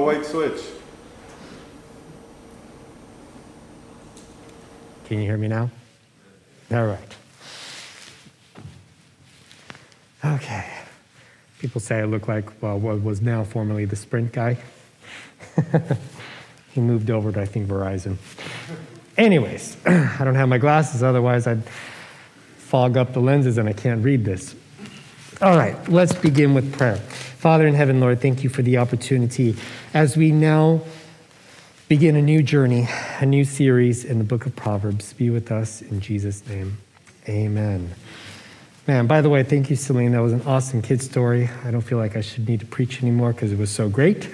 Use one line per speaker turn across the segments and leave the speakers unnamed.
The white switch.
Can you hear me now? All right. Okay. People say I look like, well, what was now formerly the Sprint guy. he moved over to, I think, Verizon. Anyways, I don't have my glasses, otherwise, I'd fog up the lenses and I can't read this. All right, let's begin with prayer. Father in heaven, Lord, thank you for the opportunity as we now begin a new journey, a new series in the book of Proverbs. Be with us in Jesus' name. Amen. Man, by the way, thank you, Celine. That was an awesome kid story. I don't feel like I should need to preach anymore because it was so great.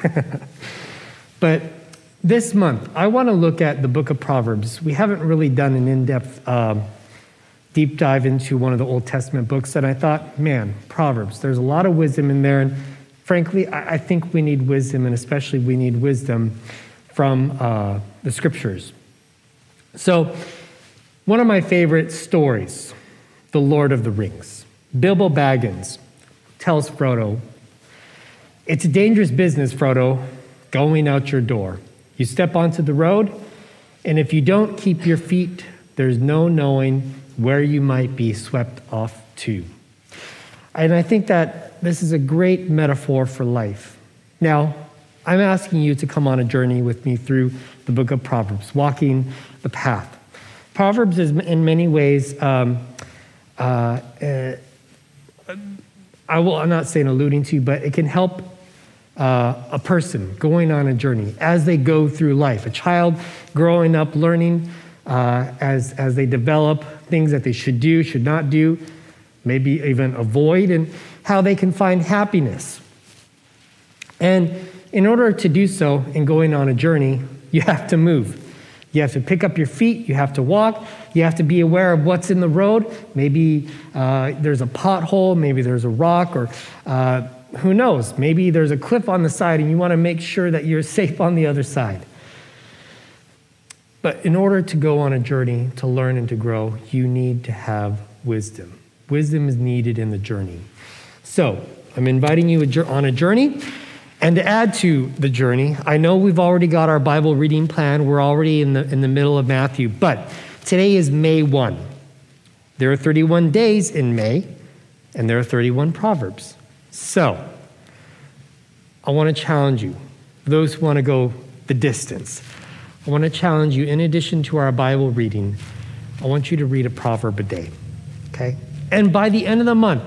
but this month, I want to look at the book of Proverbs. We haven't really done an in depth um, deep dive into one of the Old Testament books, and I thought, man, Proverbs, there's a lot of wisdom in there. And frankly, I, I think we need wisdom, and especially we need wisdom from uh, the scriptures. So, one of my favorite stories, The Lord of the Rings. Bilbo Baggins tells Frodo, It's a dangerous business, Frodo, going out your door. You step onto the road, and if you don't keep your feet, there's no knowing where you might be swept off to. And I think that this is a great metaphor for life. Now, I'm asking you to come on a journey with me through the book of Proverbs, walking the path. Proverbs is in many ways, um, uh, uh, I will, I'm not saying alluding to, but it can help uh, a person going on a journey as they go through life. A child growing up, learning uh, as, as they develop things that they should do, should not do, maybe even avoid, and how they can find happiness. And in order to do so in going on a journey, you have to move. You have to pick up your feet, you have to walk, you have to be aware of what's in the road. Maybe uh, there's a pothole, maybe there's a rock, or uh, who knows, maybe there's a cliff on the side and you want to make sure that you're safe on the other side. But in order to go on a journey, to learn and to grow, you need to have wisdom. Wisdom is needed in the journey. So, I'm inviting you on a journey. And to add to the journey, I know we've already got our Bible reading plan. We're already in the, in the middle of Matthew, but today is May 1. There are 31 days in May, and there are 31 Proverbs. So, I want to challenge you, those who want to go the distance. I want to challenge you, in addition to our Bible reading, I want you to read a proverb a day, okay? And by the end of the month,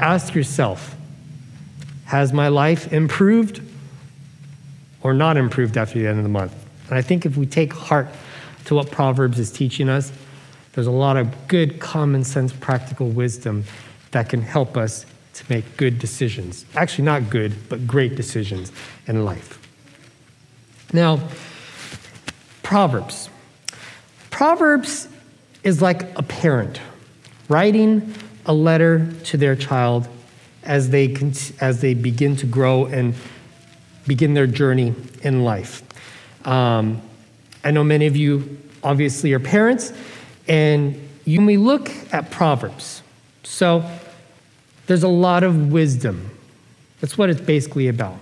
ask yourself Has my life improved or not improved after the end of the month? And I think if we take heart to what Proverbs is teaching us, there's a lot of good, common sense, practical wisdom that can help us to make good decisions. Actually, not good, but great decisions in life. Now, Proverbs. Proverbs is like a parent writing a letter to their child as they, as they begin to grow and begin their journey in life. Um, I know many of you obviously are parents, and you, we look at Proverbs, so there's a lot of wisdom. That's what it's basically about.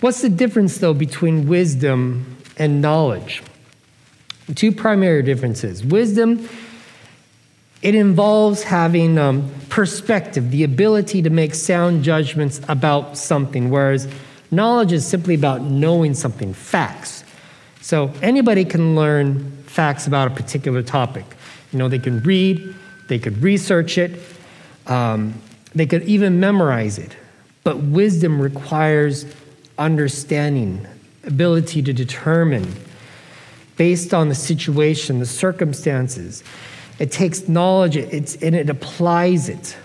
What's the difference, though, between wisdom and knowledge? Two primary differences. Wisdom, it involves having um, perspective, the ability to make sound judgments about something, whereas knowledge is simply about knowing something, facts. So anybody can learn facts about a particular topic. You know, they can read, they could research it, um, they could even memorize it. But wisdom requires understanding, ability to determine based on the situation, the circumstances. It takes knowledge it's, and it applies it.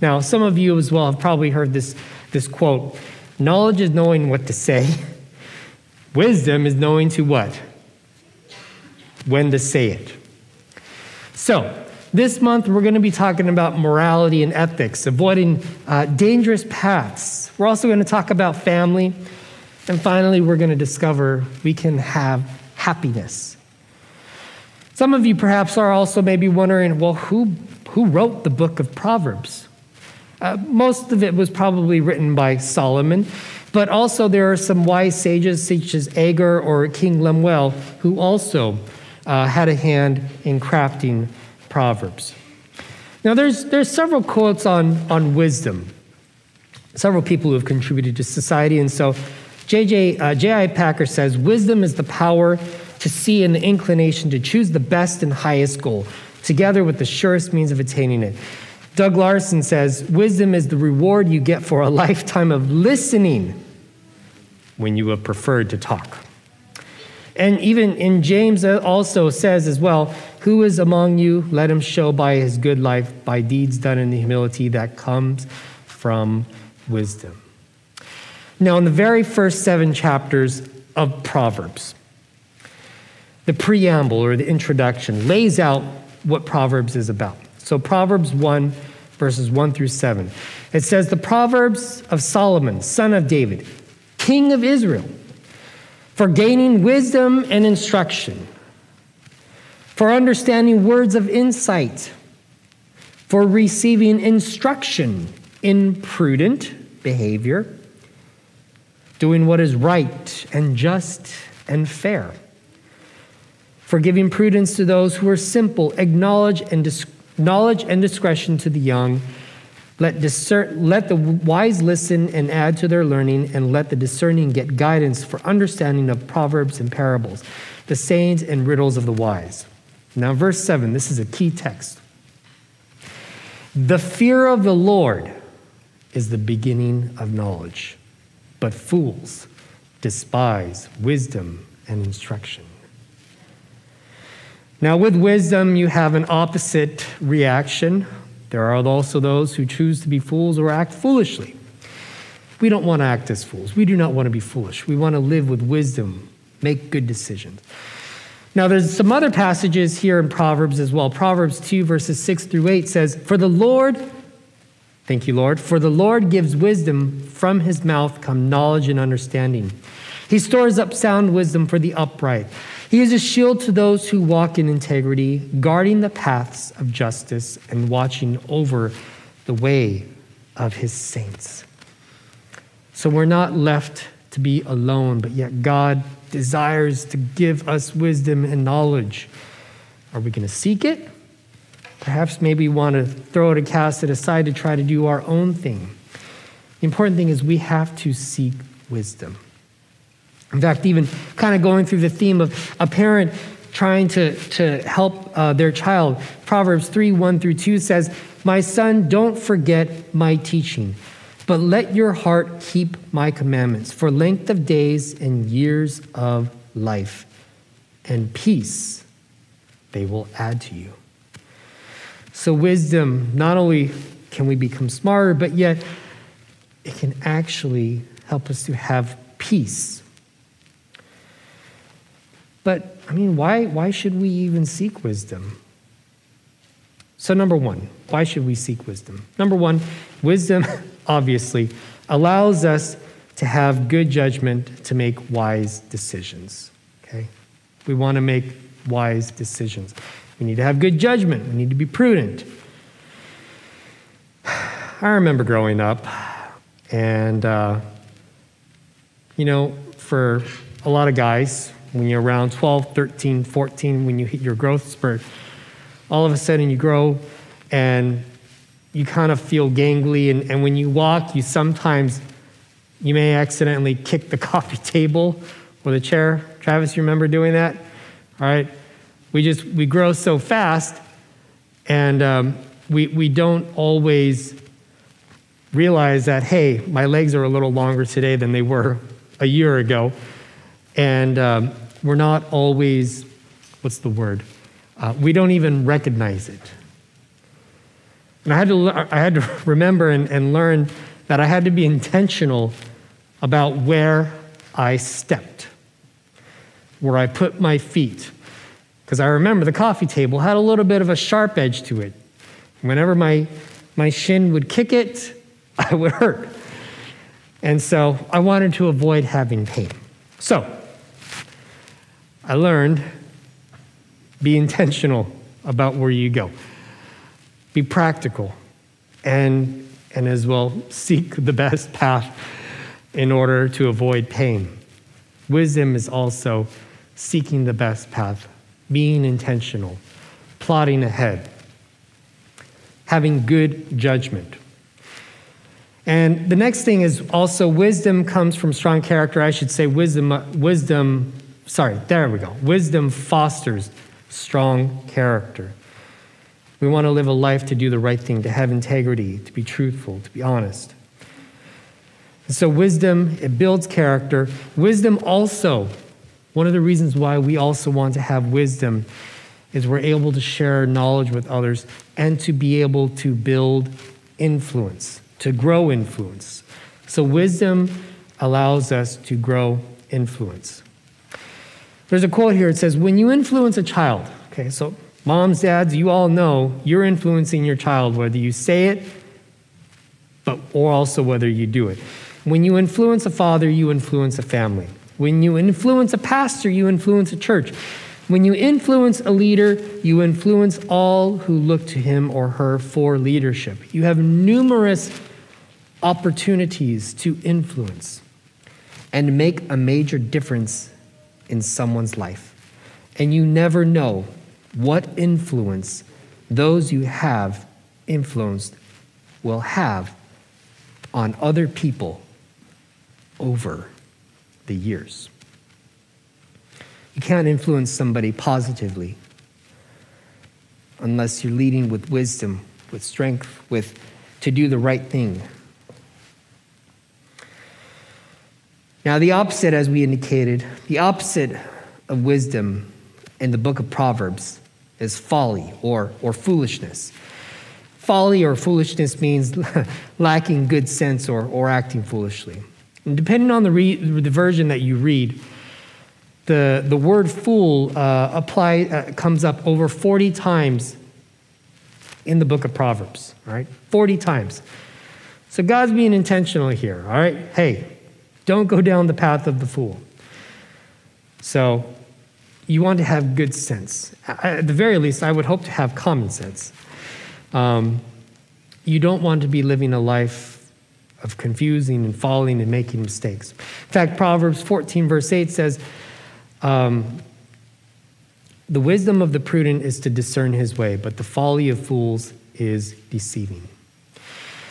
Now, some of you as well have probably heard this, this quote Knowledge is knowing what to say, wisdom is knowing to what? When to say it. So, this month we're going to be talking about morality and ethics, avoiding uh, dangerous paths. We're also going to talk about family. And finally, we're going to discover we can have happiness. Some of you perhaps are also maybe wondering well, who, who wrote the book of Proverbs? Uh, most of it was probably written by Solomon, but also there are some wise sages such as Agur or King Lemuel who also uh, had a hand in crafting Proverbs. Now, there's, there's several quotes on, on wisdom, several people who have contributed to society, and so J.J. Uh, J.I. Packer says, Wisdom is the power to see the inclination to choose the best and highest goal, together with the surest means of attaining it. Doug Larson says, Wisdom is the reward you get for a lifetime of listening when you have preferred to talk. And even in James also says as well, Who is among you? Let him show by his good life, by deeds done in the humility that comes from wisdom. Now, in the very first seven chapters of Proverbs, the preamble or the introduction lays out what Proverbs is about. So, Proverbs 1, verses 1 through 7. It says, The Proverbs of Solomon, son of David, king of Israel, for gaining wisdom and instruction, for understanding words of insight, for receiving instruction in prudent behavior, doing what is right and just and fair for giving prudence to those who are simple, acknowledge and dis- knowledge and discretion to the young. Let, discern, let the wise listen and add to their learning, and let the discerning get guidance for understanding of proverbs and parables, the sayings and riddles of the wise. Now, verse 7, this is a key text. The fear of the Lord is the beginning of knowledge, but fools despise wisdom and instruction. Now, with wisdom, you have an opposite reaction. There are also those who choose to be fools or act foolishly. We don't want to act as fools. We do not want to be foolish. We want to live with wisdom, make good decisions. Now, there's some other passages here in Proverbs as well. Proverbs 2, verses 6 through 8 says, For the Lord, thank you, Lord, for the Lord gives wisdom, from his mouth come knowledge and understanding. He stores up sound wisdom for the upright. He is a shield to those who walk in integrity, guarding the paths of justice and watching over the way of his saints. So we're not left to be alone, but yet God desires to give us wisdom and knowledge. Are we going to seek it? Perhaps maybe we want to throw it and cast it aside to try to do our own thing. The important thing is we have to seek wisdom. In fact, even kind of going through the theme of a parent trying to, to help uh, their child, Proverbs 3 1 through 2 says, My son, don't forget my teaching, but let your heart keep my commandments for length of days and years of life, and peace they will add to you. So, wisdom, not only can we become smarter, but yet it can actually help us to have peace but, I mean, why, why should we even seek wisdom? So, number one, why should we seek wisdom? Number one, wisdom, obviously, allows us to have good judgment to make wise decisions. Okay? We want to make wise decisions. We need to have good judgment. We need to be prudent. I remember growing up, and, uh, you know, for a lot of guys, when you're around 12, 13, 14, when you hit your growth spurt, all of a sudden you grow and you kind of feel gangly. And, and when you walk, you sometimes, you may accidentally kick the coffee table or the chair. Travis, you remember doing that? All right. We just, we grow so fast and um, we, we don't always realize that, hey, my legs are a little longer today than they were a year ago. And um, we're not always, what's the word? uh, we don't even recognize it. And I had to, I had to remember and, and learn that I had to be intentional about where I stepped, where I put my feet. Because I remember the coffee table had a little bit of a sharp edge to it. Whenever my, my shin would kick it, I would hurt. And so I wanted to avoid having pain. So I learned be intentional about where you go, be practical, and, and as well seek the best path in order to avoid pain. Wisdom is also seeking the best path, being intentional, plotting ahead, having good judgment. And the next thing is also wisdom comes from strong character. I should say wisdom, wisdom, sorry, there we go. Wisdom fosters strong character. We want to live a life to do the right thing, to have integrity, to be truthful, to be honest. And so, wisdom, it builds character. Wisdom also, one of the reasons why we also want to have wisdom is we're able to share knowledge with others and to be able to build influence to grow influence. So, wisdom allows us to grow influence. There's a quote here it says, When you influence a child, okay, so moms, dads, you all know you're influencing your child, whether you say it, but or also whether you do it. When you influence a father, you influence a family. When you influence a pastor, you influence a church. When you influence a leader, you influence all who look to him or her for leadership. You have numerous opportunities to influence and make a major difference in someone's life. And you never know what influence those you have influenced will have on other people over the years. You can't influence somebody positively unless you're leading with wisdom, with strength, with to do the right thing, Now, the opposite, as we indicated, the opposite of wisdom in the book of Proverbs is folly or, or foolishness. Folly or foolishness means lacking good sense or, or acting foolishly. And depending on the, re, the version that you read, the, the word fool uh, apply, uh, comes up over 40 times in the book of Proverbs, right? 40 times. So God's being intentional here, all right? Hey, don't go down the path of the fool. So, you want to have good sense. At the very least, I would hope to have common sense. Um, you don't want to be living a life of confusing and falling and making mistakes. In fact, Proverbs 14, verse 8 says, um, The wisdom of the prudent is to discern his way, but the folly of fools is deceiving.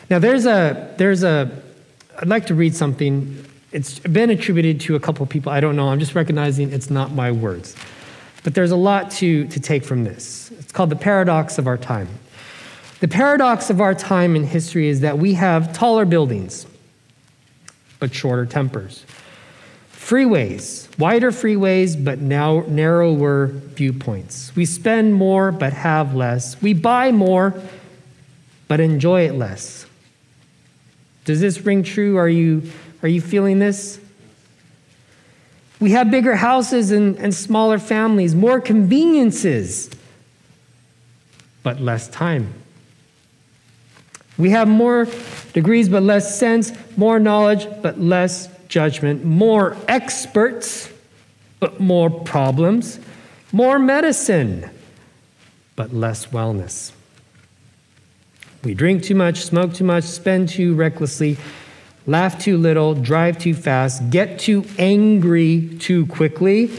Now, there's a, there's a, I'd like to read something it's been attributed to a couple people. I don't know. I'm just recognizing it's not my words. But there's a lot to, to take from this. It's called the paradox of our time. The paradox of our time in history is that we have taller buildings, but shorter tempers. Freeways, wider freeways, but now narrower viewpoints. We spend more, but have less. We buy more, but enjoy it less. Does this ring true? Are you are you feeling this? We have bigger houses and, and smaller families, more conveniences, but less time. We have more degrees but less sense, more knowledge but less judgment, more experts but more problems, more medicine but less wellness. We drink too much, smoke too much, spend too recklessly, laugh too little, drive too fast, get too angry too quickly.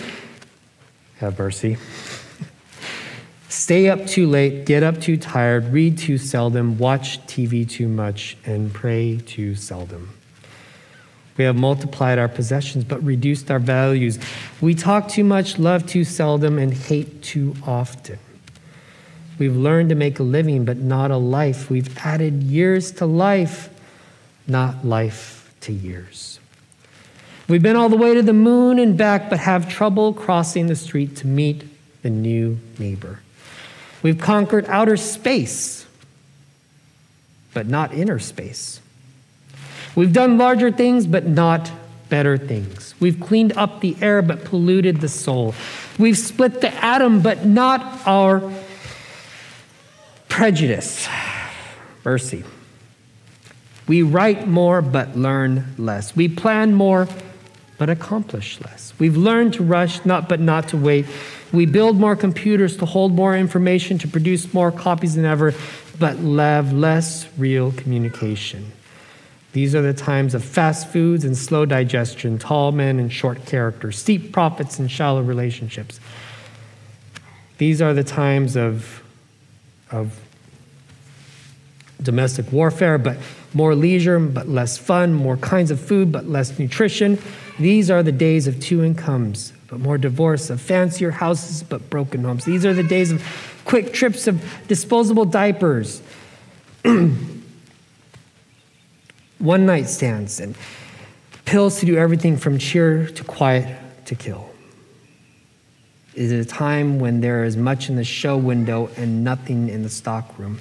Have mercy. Stay up too late, get up too tired, read too seldom, watch TV too much, and pray too seldom. We have multiplied our possessions but reduced our values. We talk too much, love too seldom, and hate too often. We've learned to make a living but not a life. We've added years to life not life to years. We've been all the way to the moon and back, but have trouble crossing the street to meet the new neighbor. We've conquered outer space, but not inner space. We've done larger things, but not better things. We've cleaned up the air, but polluted the soul. We've split the atom, but not our prejudice. Mercy. We write more, but learn less. We plan more, but accomplish less. We've learned to rush, not but not to wait. We build more computers to hold more information, to produce more copies than ever, but have less real communication. These are the times of fast foods and slow digestion, tall men and short characters, steep profits and shallow relationships. These are the times of, of domestic warfare, but more leisure, but less fun, more kinds of food, but less nutrition. These are the days of two incomes, but more divorce, of fancier houses, but broken homes. These are the days of quick trips of disposable diapers, one night stands, and pills to do everything from cheer to quiet to kill. It is a time when there is much in the show window and nothing in the stockroom.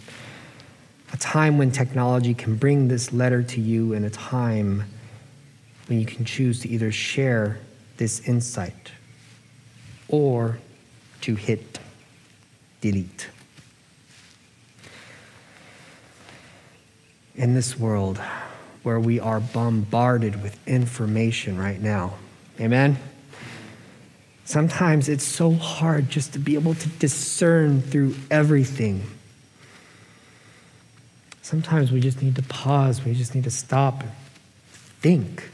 A time when technology can bring this letter to you, and a time when you can choose to either share this insight or to hit delete. In this world where we are bombarded with information right now, amen? Sometimes it's so hard just to be able to discern through everything. Sometimes we just need to pause, we just need to stop and think.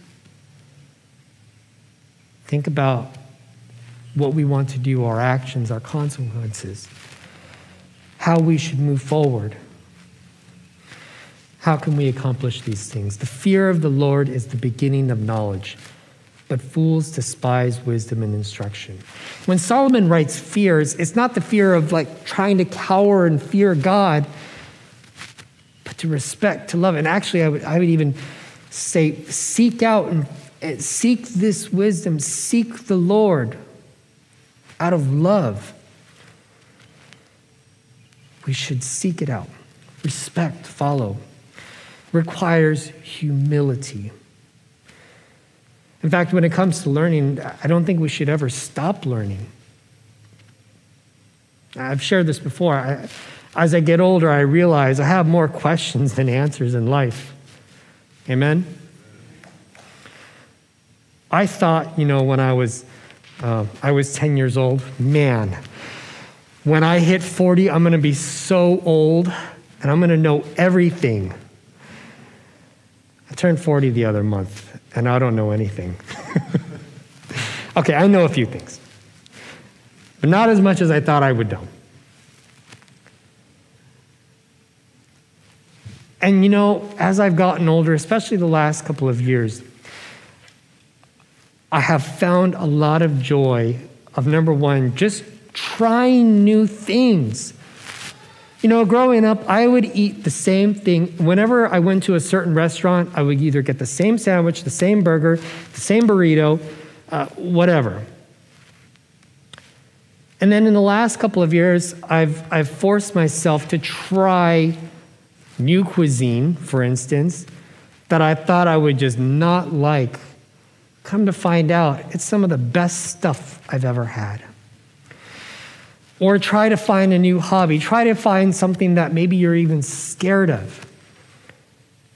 Think about what we want to do, our actions, our consequences, how we should move forward. How can we accomplish these things? The fear of the Lord is the beginning of knowledge, but fools despise wisdom and instruction. When Solomon writes fears, it's not the fear of like trying to cower and fear God, to respect, to love. And actually, I would, I would even say, seek out and eh, seek this wisdom, seek the Lord out of love. We should seek it out. Respect, follow, requires humility. In fact, when it comes to learning, I don't think we should ever stop learning. I've shared this before. I, as I get older, I realize I have more questions than answers in life. Amen? I thought, you know, when I was, uh, I was 10 years old, man, when I hit 40, I'm going to be so old and I'm going to know everything. I turned 40 the other month and I don't know anything. okay, I know a few things, but not as much as I thought I would know. And you know, as I've gotten older, especially the last couple of years, I have found a lot of joy of number one, just trying new things. You know, growing up, I would eat the same thing. Whenever I went to a certain restaurant, I would either get the same sandwich, the same burger, the same burrito, uh, whatever. And then in the last couple of years, I've, I've forced myself to try new cuisine, for instance, that I thought I would just not like Come to find out, it's some of the best stuff I've ever had. Or try to find a new hobby. Try to find something that maybe you're even scared of.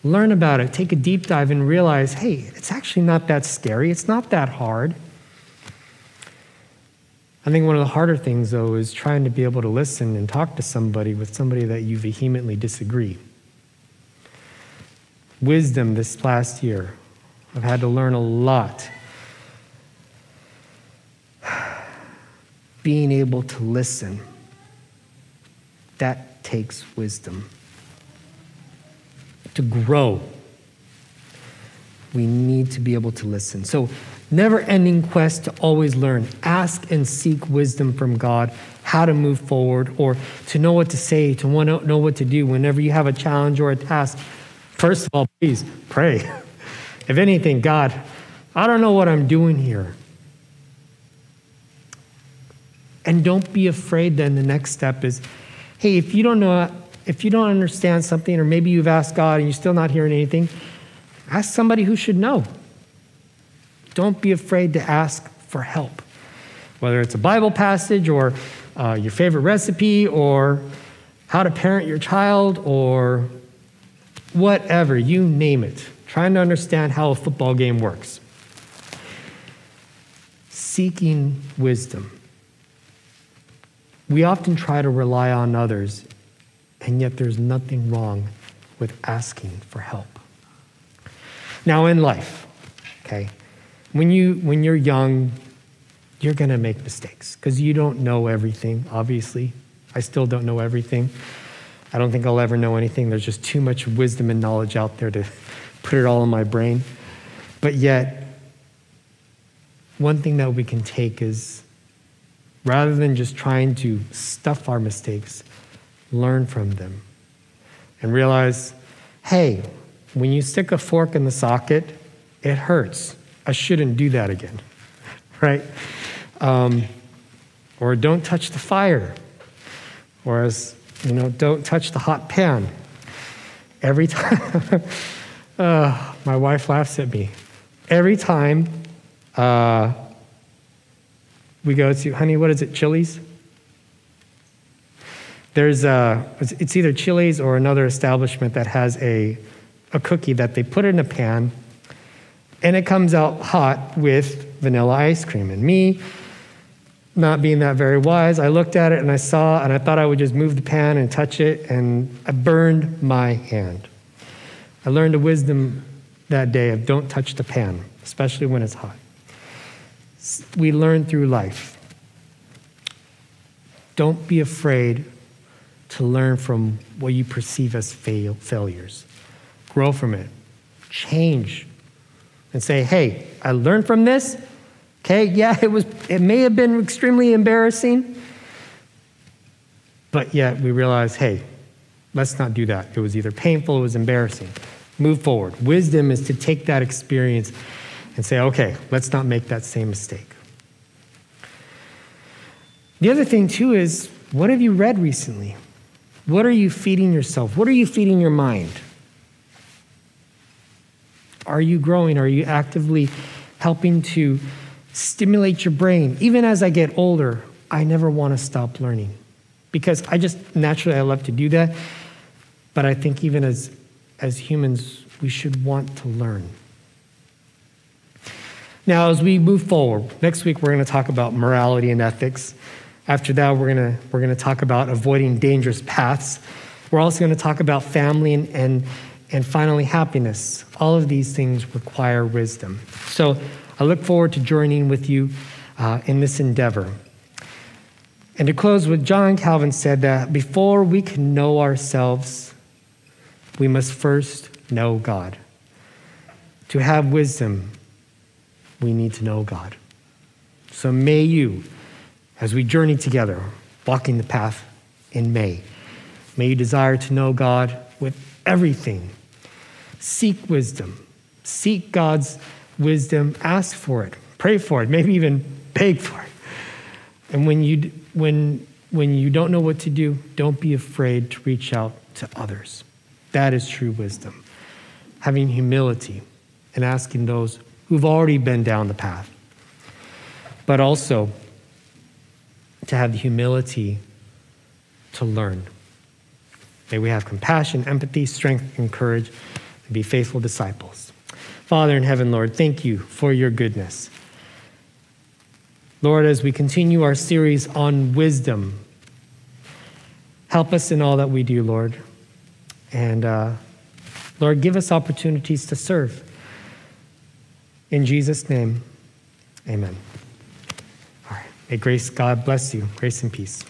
Learn about it, take a deep dive, and realize hey, it's actually not that scary, it's not that hard. I think one of the harder things, though, is trying to be able to listen and talk to somebody with somebody that you vehemently disagree. Wisdom this last year I've had to learn a lot. Being able to listen, that takes wisdom. To grow, we need to be able to listen. So, never ending quest to always learn. Ask and seek wisdom from God, how to move forward, or to know what to say, to to know what to do whenever you have a challenge or a task. First of all, please pray. If anything, God, I don't know what I'm doing here. And don't be afraid, then the next step is Hey, if you don't know, if you don't understand something, or maybe you've asked God and you're still not hearing anything, ask somebody who should know. Don't be afraid to ask for help, whether it's a Bible passage or uh, your favorite recipe or how to parent your child or whatever, you name it. Trying to understand how a football game works. Seeking wisdom. We often try to rely on others, and yet there's nothing wrong with asking for help. Now, in life, okay, when, you, when you're young, you're going to make mistakes because you don't know everything, obviously. I still don't know everything. I don't think I'll ever know anything. There's just too much wisdom and knowledge out there to put it all in my brain. But yet, one thing that we can take is rather than just trying to stuff our mistakes, learn from them and realize hey, when you stick a fork in the socket, it hurts. I shouldn't do that again, right? Um, or don't touch the fire. Or as, you know, don't touch the hot pan. Every time, uh, my wife laughs at me. Every time uh, we go to, honey, what is it, Chili's? There's a, it's either Chili's or another establishment that has a, a cookie that they put in a pan and it comes out hot with vanilla ice cream. And me, not being that very wise, I looked at it and I saw, and I thought I would just move the pan and touch it, and I burned my hand. I learned a wisdom that day of don't touch the pan, especially when it's hot. We learn through life. Don't be afraid to learn from what you perceive as fail, failures. Grow from it. Change. And say, hey, I learned from this. Okay, yeah, it was it may have been extremely embarrassing, but yet we realize, hey, let's not do that. It was either painful, it was embarrassing. Move forward. Wisdom is to take that experience and say, okay, let's not make that same mistake. The other thing, too, is what have you read recently? What are you feeding yourself? What are you feeding your mind? Are you growing? Are you actively helping to stimulate your brain? Even as I get older, I never want to stop learning because I just naturally I love to do that. But I think even as, as humans, we should want to learn. Now, as we move forward, next week we're going to talk about morality and ethics. After that, we're going to, we're going to talk about avoiding dangerous paths. We're also going to talk about family and, and, and finally happiness. All of these things require wisdom. So I look forward to joining with you uh, in this endeavor. And to close with, John Calvin said that before we can know ourselves, we must first know God. To have wisdom, we need to know God. So may you as we journey together, walking the path in May. May you desire to know God with everything. Seek wisdom. Seek God's wisdom. Ask for it. Pray for it. Maybe even beg for it. And when you, when, when you don't know what to do, don't be afraid to reach out to others. That is true wisdom. Having humility and asking those who've already been down the path. But also, to have the humility to learn. May we have compassion, empathy, strength, and courage, and be faithful disciples. Father in heaven, Lord, thank you for your goodness. Lord, as we continue our series on wisdom, help us in all that we do, Lord. And uh, Lord, give us opportunities to serve. In Jesus' name, amen. All right. May grace, God bless you. Grace and peace.